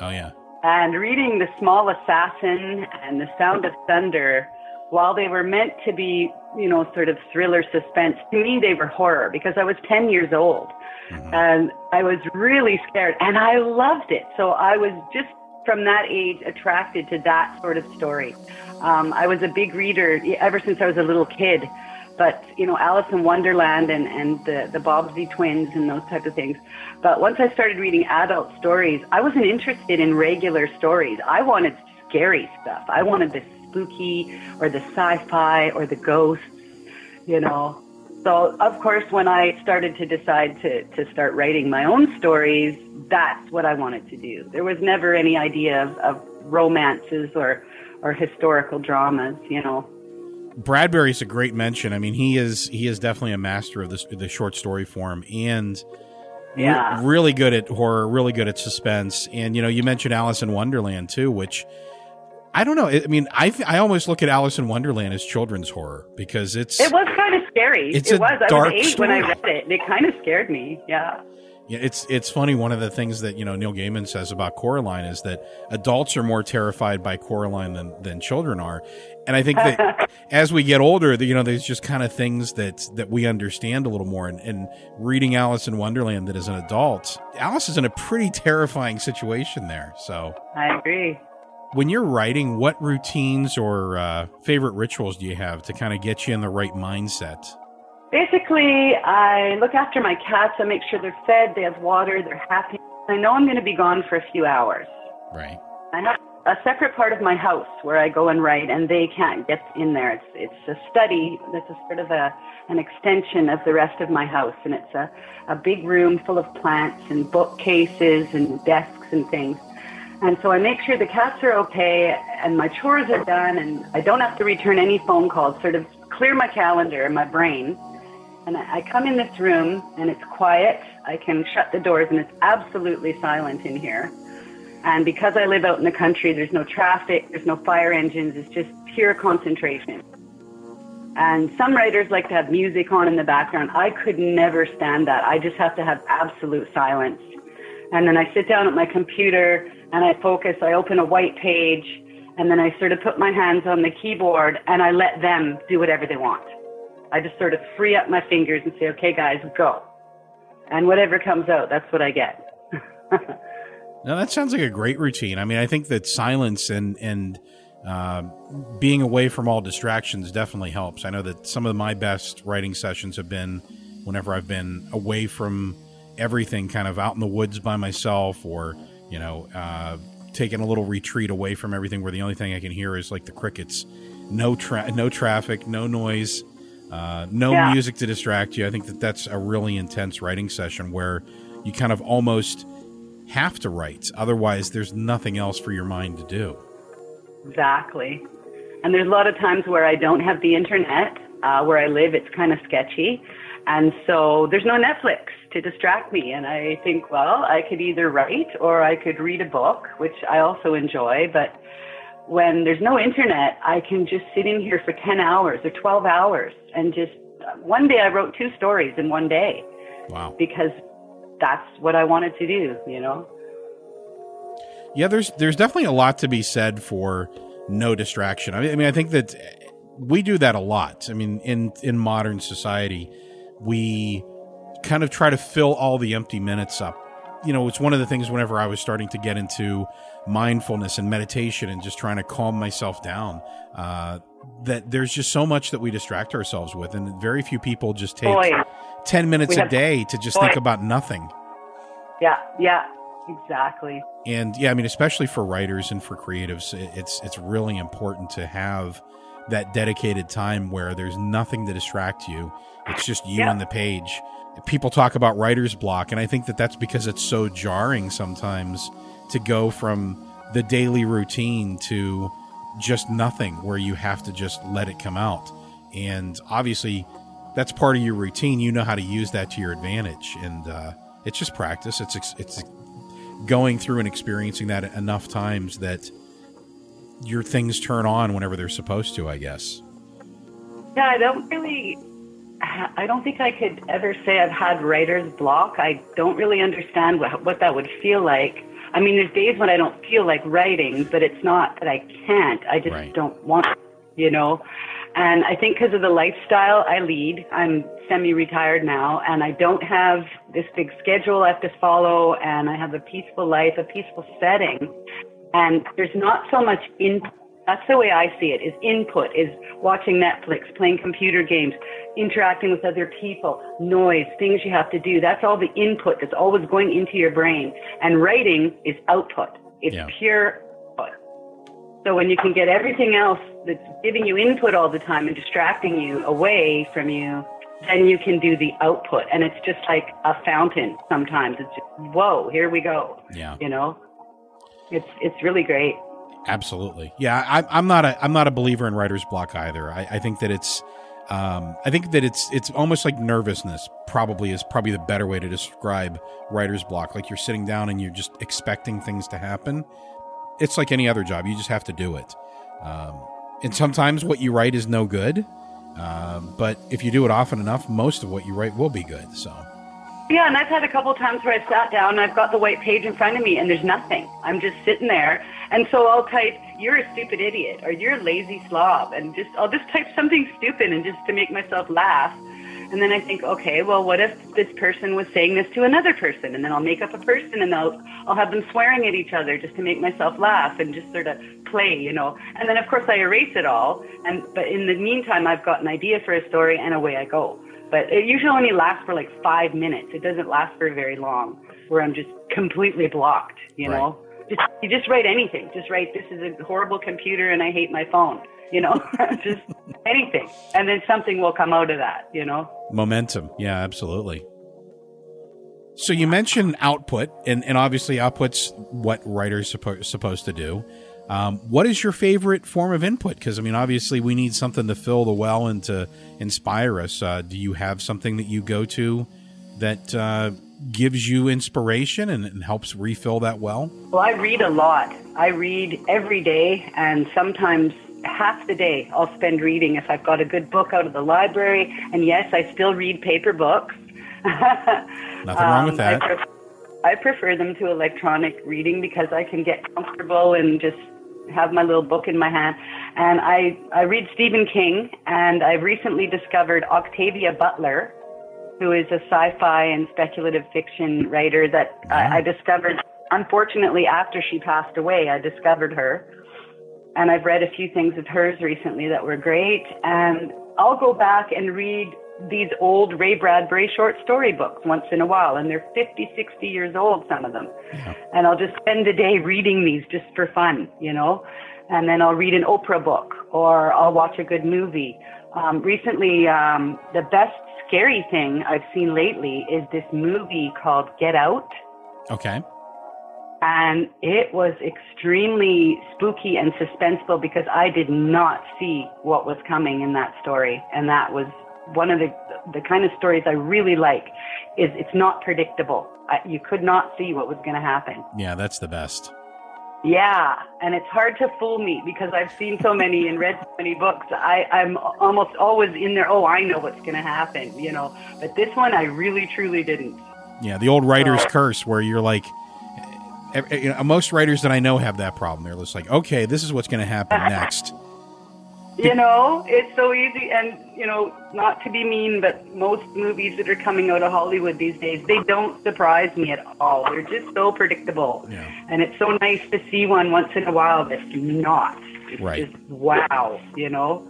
Oh, yeah. And reading The Small Assassin and The Sound of Thunder, while they were meant to be, you know, sort of thriller suspense, to me they were horror because I was 10 years old. Mm-hmm. And I was really scared and I loved it. So I was just from that age attracted to that sort of story. Um, I was a big reader ever since I was a little kid. But, you know, Alice in Wonderland and, and the, the Bobbsey twins and those type of things. But once I started reading adult stories, I wasn't interested in regular stories. I wanted scary stuff. I wanted the spooky or the sci-fi or the ghosts, you know. So, of course, when I started to decide to, to start writing my own stories, that's what I wanted to do. There was never any idea of, of romances or, or historical dramas, you know. Bradbury's a great mention. I mean, he is he is definitely a master of this the short story form and yeah. Re- really good at horror, really good at suspense. And you know, you mentioned Alice in Wonderland too, which I don't know. I mean, I I almost look at Alice in Wonderland as children's horror because it's it was kind of scary. It's it was. I was eight story. when I read it. And it kind of scared me. Yeah. Yeah, it's it's funny. One of the things that you know Neil Gaiman says about Coraline is that adults are more terrified by Coraline than than children are, and I think that as we get older, you know, there's just kind of things that that we understand a little more. And, and reading Alice in Wonderland, that as an adult, Alice is in a pretty terrifying situation there. So I agree when you're writing, what routines or uh, favorite rituals do you have to kind of get you in the right mindset? Basically, I look after my cats. I make sure they're fed, they have water, they're happy. I know I'm going to be gone for a few hours. Right. I have a separate part of my house where I go and write, and they can't get in there. It's it's a study that's a sort of a an extension of the rest of my house, and it's a a big room full of plants and bookcases and desks and things. And so I make sure the cats are okay and my chores are done and I don't have to return any phone calls, sort of clear my calendar and my brain. And I come in this room and it's quiet. I can shut the doors and it's absolutely silent in here. And because I live out in the country, there's no traffic, there's no fire engines, it's just pure concentration. And some writers like to have music on in the background. I could never stand that. I just have to have absolute silence. And then I sit down at my computer and I focus. I open a white page and then I sort of put my hands on the keyboard and I let them do whatever they want. I just sort of free up my fingers and say, okay, guys, go. And whatever comes out, that's what I get. Now that sounds like a great routine. I mean, I think that silence and and uh, being away from all distractions definitely helps. I know that some of my best writing sessions have been whenever I've been away from everything, kind of out in the woods by myself, or you know, uh, taking a little retreat away from everything, where the only thing I can hear is like the crickets. No tra- no traffic, no noise, uh, no Yeah. music to distract you. I think that that's a really intense writing session where you kind of almost have to write. Otherwise, there's nothing else for your mind to do. Exactly. And there's a lot of times where I don't have the internet. Uh, where I live, it's kind of sketchy. And so there's no Netflix to distract me. And I think, well, I could either write or I could read a book, which I also enjoy. But when there's no internet, I can just sit in here for 10 hours or 12 hours and just, one day I wrote two stories in one day. Wow. Because that's what I wanted to do, you know? Yeah, there's there's definitely a lot to be said for no distraction. I mean, I mean, I think that we do that a lot. I mean, in in modern society, we kind of try to fill all the empty minutes up. You know, it's one of the things whenever I was starting to get into mindfulness and meditation and just trying to calm myself down. Uh, that there's just so much that we distract ourselves with, and very few people just take Boy. ten minutes We a day to just Boy. think about nothing. Yeah, yeah, exactly. and yeah, I mean, especially for writers and for creatives, it's it's really important to have that dedicated time where there's nothing to distract you. It's just you Yeah. and the page. People talk about writer's block, and I think that that's because it's so jarring sometimes to go from the daily routine to just nothing, where you have to just let it come out. And obviously, that's part of your routine. You know how to use that to your advantage, and uh, it's just practice. It's it's going through and experiencing that enough times that your things turn on whenever they're supposed to, I guess. Yeah, I don't really. I don't think I could ever say I've had writer's block. I don't really understand what, what that would feel like. I mean, there's days when I don't feel like writing, but it's not that I can't. I just don't want, you know. And I think because of the lifestyle I lead, I'm semi-retired now, and I don't have this big schedule I have to follow, and I have a peaceful life, a peaceful setting, and there's not so much input. That's the way I see it. Is input is watching Netflix, playing computer games, interacting with other people, noise, things you have to do. That's all the input that's always going into your brain. And writing is output. It's Yeah. pure output. So when you can get everything else that's giving you input all the time and distracting you away from you, then you can do the output. And it's just like a fountain sometimes. It's just, whoa, here we go. Yeah. You know? It's it's really great. Absolutely. Yeah, I, I'm not a I'm not a believer in writer's block either. I, I think that it's um, I think that it's it's almost like nervousness. Probably is probably the better way to describe writer's block. Like you're sitting down and you're just expecting things to happen. It's like any other job. You just have to do it. Um, and sometimes what you write is no good. Um, but if you do it often enough, most of what you write will be good. So Yeah, and I've had a couple of times where I've sat down and I've got the white page in front of me and there's nothing. I'm just sitting there. And so I'll type, you're a stupid idiot or you're a lazy slob. And just, I'll just type something stupid and just to make myself laugh. And then I think, okay, well, what if this person was saying this to another person? And then I'll make up a person and I'll, I'll have them swearing at each other just to make myself laugh and just sort of play, you know. And then of course I erase it all. And, but in the meantime, I've got an idea for a story and away I go. But it usually only lasts for like five minutes. It doesn't last for very long where I'm just completely blocked, you know. Just, you just write anything. Just write, this is a horrible computer and I hate my phone, you know, just anything. And then something will come out of that, you know. momentum. Yeah, absolutely. So you mentioned output, and, and obviously output's what writers suppo- supposed to do. Um, what is your favorite form of input? Because I mean, obviously, we need something to fill the well and to inspire us. Uh, do you have something that you go to that uh, gives you inspiration and, and helps refill that well? Well, I read a lot. I read every day, and sometimes half the day I'll spend reading if I've got a good book out of the library. And yes, I still read paper books. Nothing wrong with Um, that. I prefer them to electronic reading because I can get comfortable and just have my little book in my hand. And I, I read Stephen King, and I've recently discovered Octavia Butler, who is a sci-fi and speculative fiction writer that I, mm-hmm. I discovered. Unfortunately, after she passed away, I discovered her, and I've read a few things of hers recently that were great. And I'll go back and read these old Ray Bradbury short story books once in a while, and they're 50, 60 years old, some of them. And I'll just spend a day reading these just for fun, you know. And then I'll read an Oprah book or I'll watch a good movie. Um, recently, um, the best scary thing I've seen lately is this movie called Get Out. Okay. And it was extremely spooky and suspenseful because I did not see what was coming in that story. And that was one of the, the kind of stories I really like is it's not predictable. I, you could not see what was going to happen. Yeah, that's the best. Yeah, and it's hard to fool me because I've seen so many and read so many books. I, I'm almost always in there. Oh, I know what's going to happen, you know. But this one, I really, truly didn't. Yeah, the old writer's curse, where you're like, you know, most writers that I know have that problem. They're just like, okay, this is what's going to happen next. You know, it's so easy, and you know, not to be mean, but most movies that are coming out of Hollywood these days, they don't surprise me at all. They're just so predictable, Yeah. and it's so nice to see one once in a while that's not. It's Right. just wow, you know.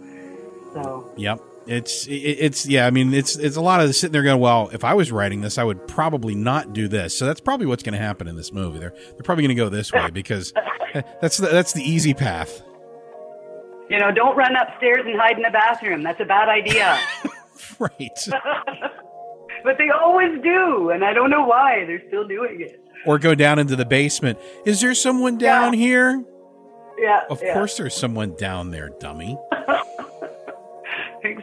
So Yep. It's it's yeah. I mean, it's it's a lot of sitting there going, well, if I was writing this, I would probably not do this. So that's probably what's going to happen in this movie. They're they're probably going to go this way because that's the, that's the easy path. You know, don't run upstairs and hide in the bathroom. That's a bad idea. Right. but they always do, and I don't know why they're still doing it. Or go down into the basement. Is there someone down here? Yeah, Of yeah. course, there's someone down there, dummy.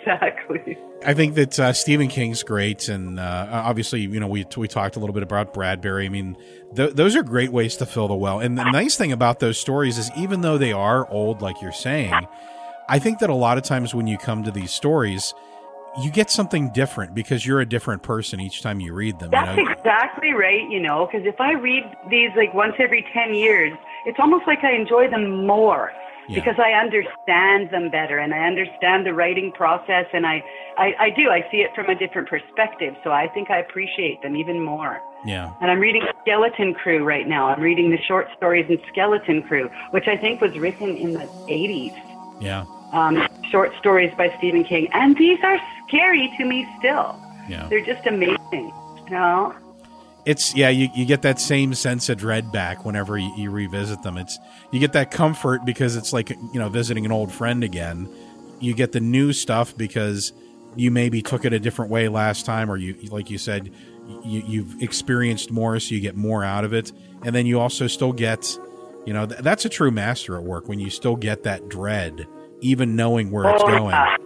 Exactly. I think that uh, Stephen King's great, and uh, obviously, you know, we we talked a little bit about Bradbury. I mean, th- those are great ways to fill the well. And the nice thing about those stories is, even though they are old, like you're saying, I think that a lot of times when you come to these stories, you get something different because you're a different person each time you read them. That's you know? exactly right, you know, because if I read these like once every 10 years, it's almost like I enjoy them more Yeah. because I understand them better and I understand the writing process and I, I, I do, I see it from a different perspective. So I think I appreciate them even more. Yeah. And I'm reading Skeleton Crew right now. I'm reading the short stories in Skeleton Crew, which I think was written in the 80s. Yeah. Um, short stories by Stephen King. And these are scary to me still. Yeah. They're just amazing. You know? It's yeah, you, you get that same sense of dread back whenever you, you revisit them. It's you get that comfort because it's like you know visiting an old friend again. You get the new stuff because you maybe took it a different way last time, or you like you said you, you've experienced more, so you get more out of it, and then you also still get you know th- that's a true master at work when you still get that dread, even knowing where it's oh, going. Yeah.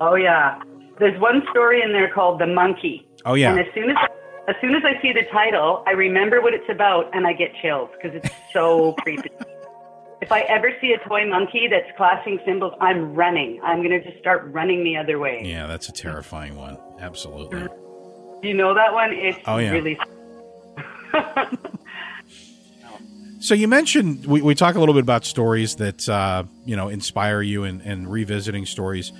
Oh yeah. There's one story in there called The Monkey. Oh, yeah. And as soon as as soon as I see the title, I remember what it's about and I get chills because it's so creepy. If I ever see a toy monkey that's clashing cymbals, I'm running. I'm going to just start running the other way. Yeah, that's a terrifying one. Absolutely. You know that one? It's Oh, yeah. really So you mentioned we, we talk a little bit about stories that uh, you know inspire you and, and revisiting stories.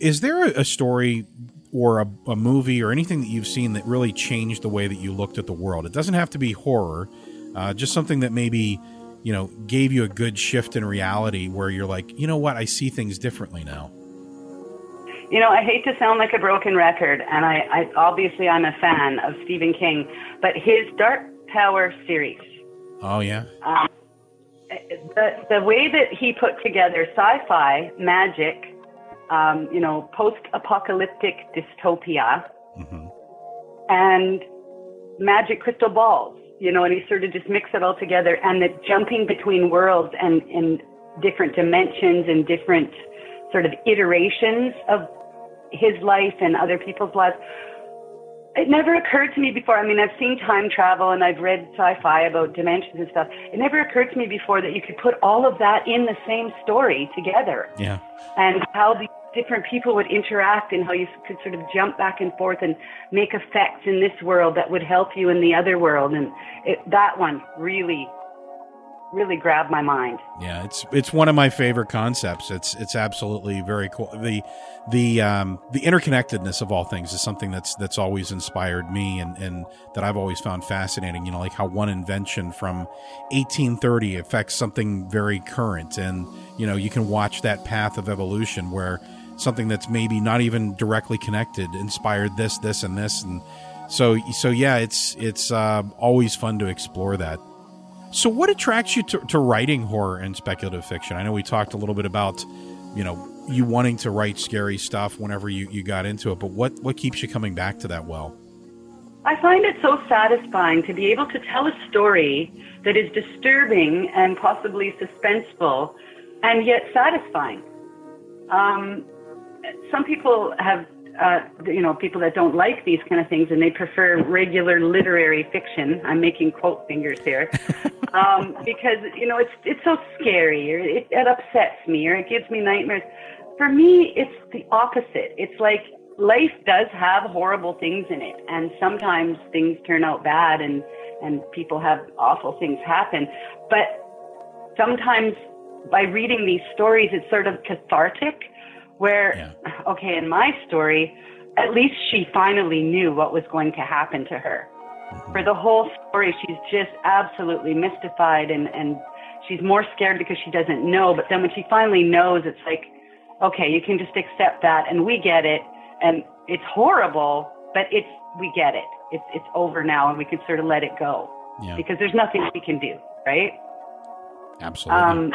Is there a, a story or a, a movie or anything that you've seen that really changed the way that you looked at the world? It doesn't have to be horror, uh, just something that maybe you know gave you a good shift in reality where you're like, you know what, I see things differently now. You know, I hate to sound like a broken record, and I, I obviously I'm a fan of Stephen King, but his Dark Tower series, Oh yeah, um, the the way that he put together sci-fi, magic, um, you know, post-apocalyptic dystopia, and magic crystal balls, you know, and he sort of just mix it all together and the jumping between worlds and, and different dimensions and different sort of iterations of his life and other people's lives. It never occurred to me before. I mean, I've seen time travel and I've read sci-fi about dimensions and stuff. It never occurred to me before that you could put all of that in the same story together. Yeah. And how the different people would interact and how you could sort of jump back and forth and make effects in this world that would help you in the other world. And it, that one really, really grabbed my mind. Yeah, it's it's one of my favorite concepts. It's it's absolutely very cool. The the um, the interconnectedness of all things is something that's that's always inspired me and and that I've always found fascinating. You know, like how one invention from 1830 affects something very current, and you know you can watch that path of evolution where something that's maybe not even directly connected inspired this, this, and this, and so so yeah, it's it's uh, always fun to explore that. So, what attracts you to, to, writing horror and speculative fiction? I know we talked a little bit about, you know, you wanting to write scary stuff whenever you, you got into it, but what, what keeps you coming back to that well? I find it so satisfying to be able to tell a story that is disturbing and possibly suspenseful and yet satisfying. Um, some people have uh, you know, people that don't like these kind of things and they prefer regular literary fiction. I'm making quote fingers here. um, because, you know, it's, it's so scary or it, it upsets me or it gives me nightmares. For me, it's the opposite. It's like life does have horrible things in it and sometimes things turn out bad and, and people have awful things happen. But sometimes by reading these stories, it's sort of cathartic where, yeah. okay, in my story, at least she finally knew what was going to happen to her. Mm-hmm. For the whole story, she's just absolutely mystified and, and she's more scared because she doesn't know. But then when she finally knows, it's like, okay, you can just accept that and we get it. And it's horrible, but it's, we get it. It's, it's over now and we can sort of let it go yeah. because there's nothing we can do, right? Absolutely. Um,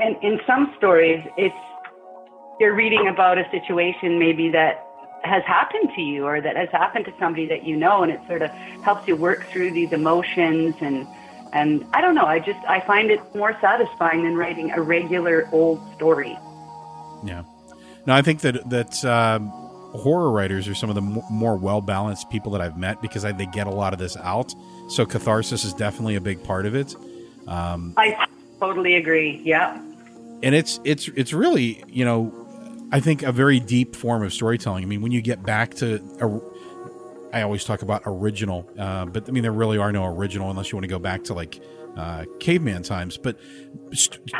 and in some stories, it's, you're reading about a situation maybe that has happened to you or that has happened to somebody that you know and it sort of helps you work through these emotions and and I don't know I just I find it more satisfying than writing a regular old story. Yeah. No I think that that um, horror writers are some of the more well balanced people that I've met because I, they get a lot of this out. So catharsis is definitely a big part of it. Um, I totally agree. Yeah. and it's it's it's really you know I think a very deep form of storytelling. I mean, when you get back to, a, I always talk about original, uh, but I mean, there really are no original unless you want to go back to like uh, caveman times. But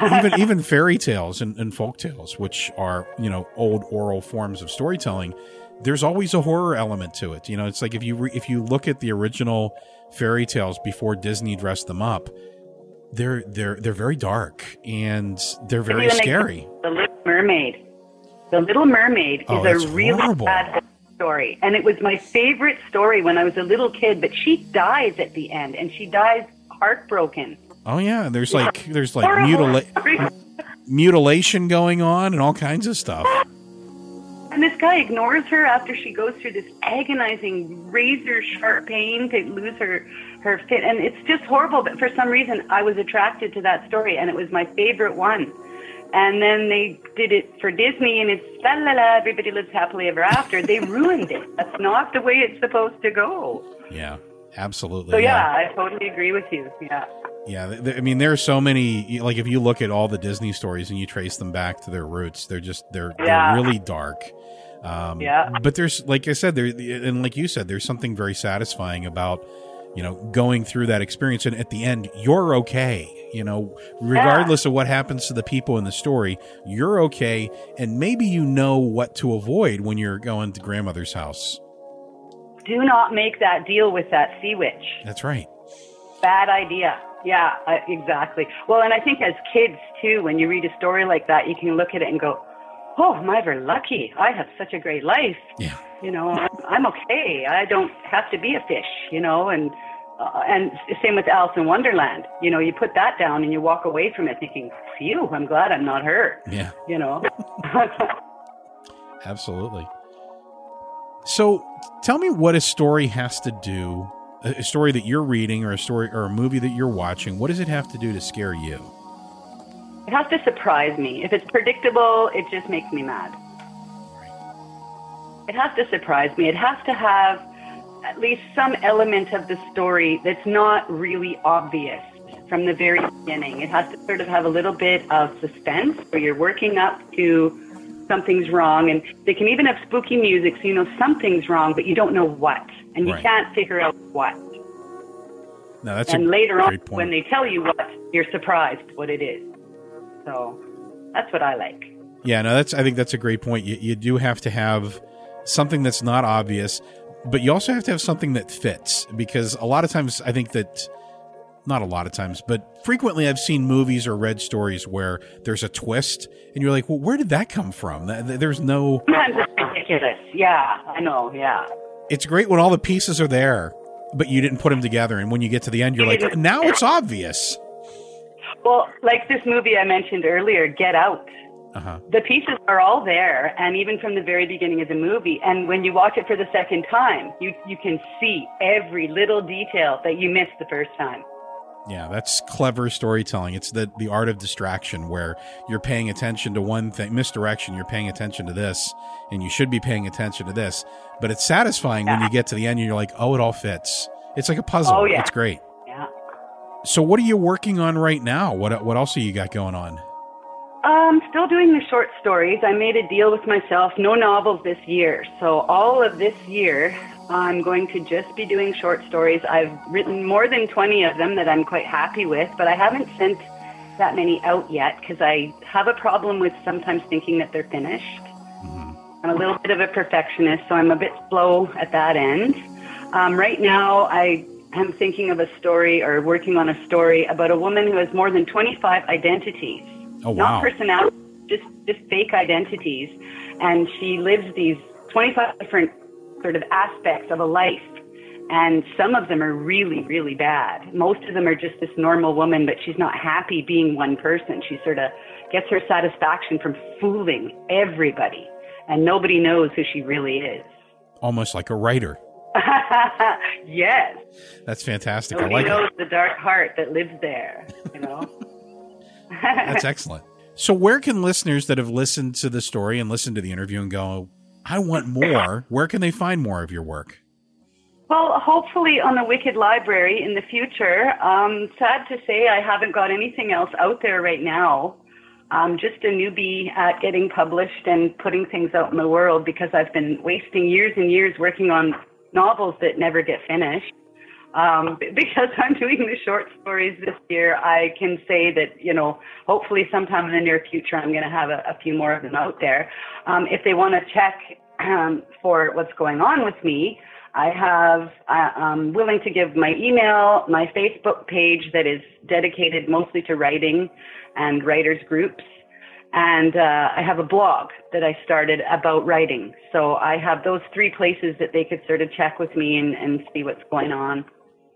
even even fairy tales and, and folk tales, which are you know old oral forms of storytelling, there's always a horror element to it. You know, it's like if you re- if you look at the original fairy tales before Disney dressed them up, they're they're they're very dark and they're very scary. The Little Mermaid. The Little Mermaid oh, is a really horrible. bad story. And it was my favorite story when I was a little kid, but she dies at the end and she dies heartbroken. Oh yeah, there's like there's like mutila- mutilation going on and all kinds of stuff. And this guy ignores her after she goes through this agonizing razor sharp pain to lose her her fit and it's just horrible but for some reason I was attracted to that story and it was my favorite one and then they did it for Disney, and it's la la la, everybody lives happily ever after. They ruined it. That's not the way it's supposed to go. Yeah, absolutely. So yeah, yeah. I totally agree with you. Yeah. Yeah, I mean, there are so many. Like, if you look at all the Disney stories and you trace them back to their roots, they're just they're, yeah. they're really dark. Um, yeah. But there's, like I said, there and like you said, there's something very satisfying about you know going through that experience, and at the end, you're okay you know, regardless yeah. of what happens to the people in the story, you're okay. And maybe you know what to avoid when you're going to grandmother's house. Do not make that deal with that sea witch. That's right. Bad idea. Yeah, exactly. Well, and I think as kids too, when you read a story like that, you can look at it and go, "Oh, am I ever lucky? I have such a great life." Yeah. You know, I'm okay. I don't have to be a fish. You know, and uh, and same with Alice in Wonderland. You know, you put that down and you walk away from it thinking, "Phew, I'm glad I'm not her." Yeah. You know. Absolutely. So tell me what a story has to do, a story that you're reading or a story or a movie that you're watching, what does it have to do to scare you? It has to surprise me. If it's predictable, it just makes me mad. It has to surprise me. It has to have at least some element of the story that's not really obvious from the very beginning. It has to sort of have a little bit of suspense where you're working up to something's wrong. And they can even have spooky music so you know something's wrong, but you don't know what. And you Right. can't figure out what. No, that's and a later on, point. when they tell you what, you're surprised what it is. So that's what I like. Yeah, no, that's I think that's a great point. You, you do have to have something that's not obvious, but you also have to have something that fits because a lot of times I think that not a lot of times, but frequently I've seen movies or read stories where there's a twist and you're like, "Well, where did that come from?" Th- th- There's no it's ridiculous. Yeah, I know. Yeah. It's great when all the pieces are there, but you didn't put them together and when you get to the end you're like, "Now it's obvious." Well, like this movie I mentioned earlier, Get Out. Uh-huh. The pieces are all there, and even from the very beginning of the movie. And when you watch it for the second time, you you can see every little detail that you missed the first time. Yeah, that's clever storytelling. It's the the art of distraction where you're paying attention to one thing, misdirection, you're paying attention to this, and you should be paying attention to this. But it's satisfying when you get to the end and you're like, oh, it all fits. It's like a puzzle. Oh, yeah. It's great. So what are you working on right now? What what else have you got going on? I'm um, still doing the short stories. I made a deal with myself, no novels this year. So all of this year, I'm going to just be doing short stories. I've written more than 20 of them that I'm quite happy with, but I haven't sent that many out yet because I have a problem with sometimes thinking that they're finished. I'm a little bit of a perfectionist, so I'm a bit slow at that end. Um, right now, I am thinking of a story or working on a story about a woman who has more than 25 identities Oh not wow. personality, just just fake identities, and she lives these 25 different sort of aspects of a life, and some of them are really really bad. Most of them are just this normal woman, but she's not happy being one person. She sort of gets her satisfaction from fooling everybody, and nobody knows who she really is. Almost like a writer. yes, That's fantastic. I nobody like knows it. the dark heart that lives there. You know. That's excellent. So where can listeners that have listened to the story and listened to the interview and go, I want more, where can they find more of your work? Well, hopefully on the Wicked Library in the future. Um, sad to say, I haven't got anything else out there right now. I'm just a newbie at getting published and putting things out in the world because I've been wasting years and years working on novels that never get finished. Um, because I'm doing the short stories this year, I can say that, you know, hopefully sometime in the near future, I'm going to have a, a few more of them out there. Um, if they want to check um, for what's going on with me, I have, uh, I'm willing to give my email, my Facebook page that is dedicated mostly to writing and writers groups. And uh, I have a blog that I started about writing. So I have those three places that they could sort of check with me and, and see what's going on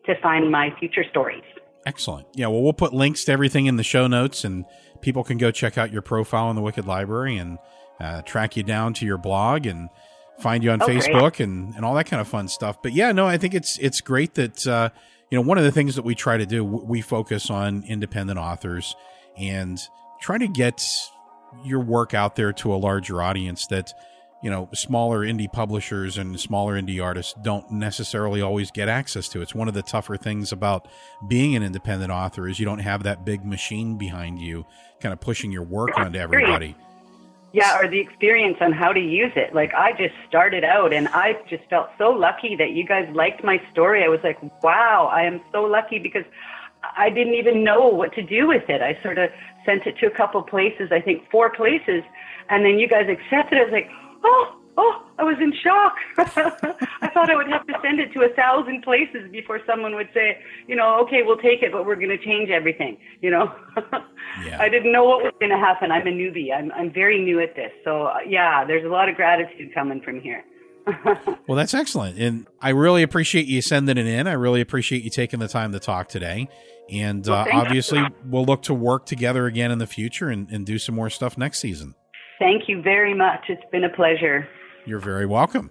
to find my future stories. Excellent. Yeah, well, we'll put links to everything in the show notes, and people can go check out your profile in the Wicked Library and uh, track you down to your blog and find you on Oh, great. Facebook and, and all that kind of fun stuff. But yeah, no, I think it's it's great that uh, you know one of the things that we try to do we focus on independent authors and try to get your work out there to a larger audience that you know smaller indie publishers and smaller indie artists don't necessarily always get access to it's one of the tougher things about being an independent author is you don't have that big machine behind you kind of pushing your work onto everybody Yeah, or the experience on how to use it. Like I just started out and I just felt so lucky that you guys liked my story. I was like, wow, I am so lucky because I didn't even know what to do with it. I sort of sent it to a couple places, I think four places, and then you guys accepted it. I was like, oh, oh, I was in shock. I thought I would have to send it to a thousand places before someone would say, you know, okay, we'll take it, but we're going to change everything, you know? I didn't know what was going to happen. I'm a newbie. I'm, I'm very new at this. So, yeah, there's a lot of gratitude coming from here. Well that's excellent and i really appreciate you sending it in i really appreciate you taking the time to talk today and Well, uh, thank you. obviously we'll look to work together again in the future and, and do some more stuff next season Thank you very much. It's been a pleasure. you're very welcome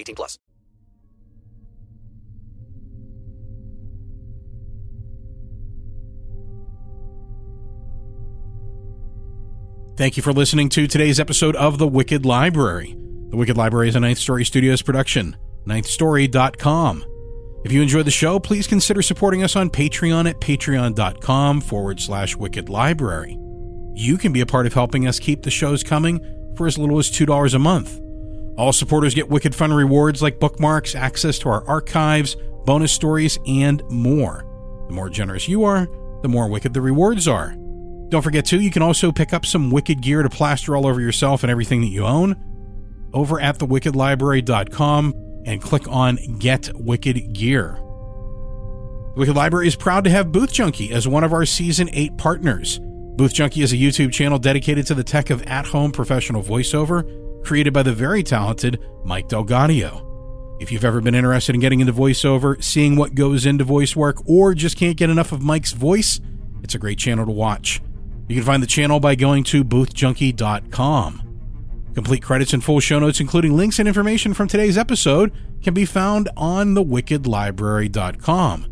18 plus. Thank you for listening to today's episode of The Wicked Library. The Wicked Library is a Ninth Story Studios production. NinthStory.com. If you enjoyed the show, please consider supporting us on Patreon at patreon.com forward slash wicked library. You can be a part of helping us keep the shows coming for as little as $2 a month. All supporters get wicked fun rewards like bookmarks, access to our archives, bonus stories, and more. The more generous you are, the more wicked the rewards are. Don't forget, too, you can also pick up some wicked gear to plaster all over yourself and everything that you own over at thewickedlibrary.com and click on Get Wicked Gear. The Wicked Library is proud to have Booth Junkie as one of our Season 8 partners. Booth Junkie is a YouTube channel dedicated to the tech of at home professional voiceover, created by the very talented Mike DelGaudio. If you've ever been interested in getting into voiceover, seeing what goes into voice work, or just can't get enough of Mike's voice, it's a great channel to watch. You can find the channel by going to boothjunkie.com. Complete credits and full show notes, including links and information from today's episode, can be found on thewickedlibrary.com.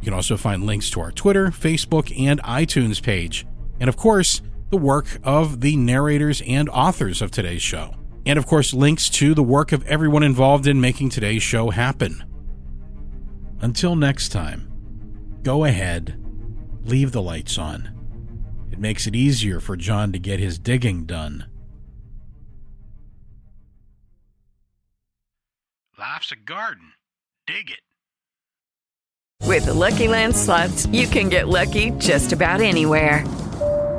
You can also find links to our Twitter, Facebook, and iTunes page. And of course, the work of the narrators and authors of today's show. And of course, links to the work of everyone involved in making today's show happen. Until next time, go ahead, leave the lights on. It makes it easier for John to get his digging done. Life's a garden. Dig it. With the Lucky Land slots, you can get lucky just about anywhere.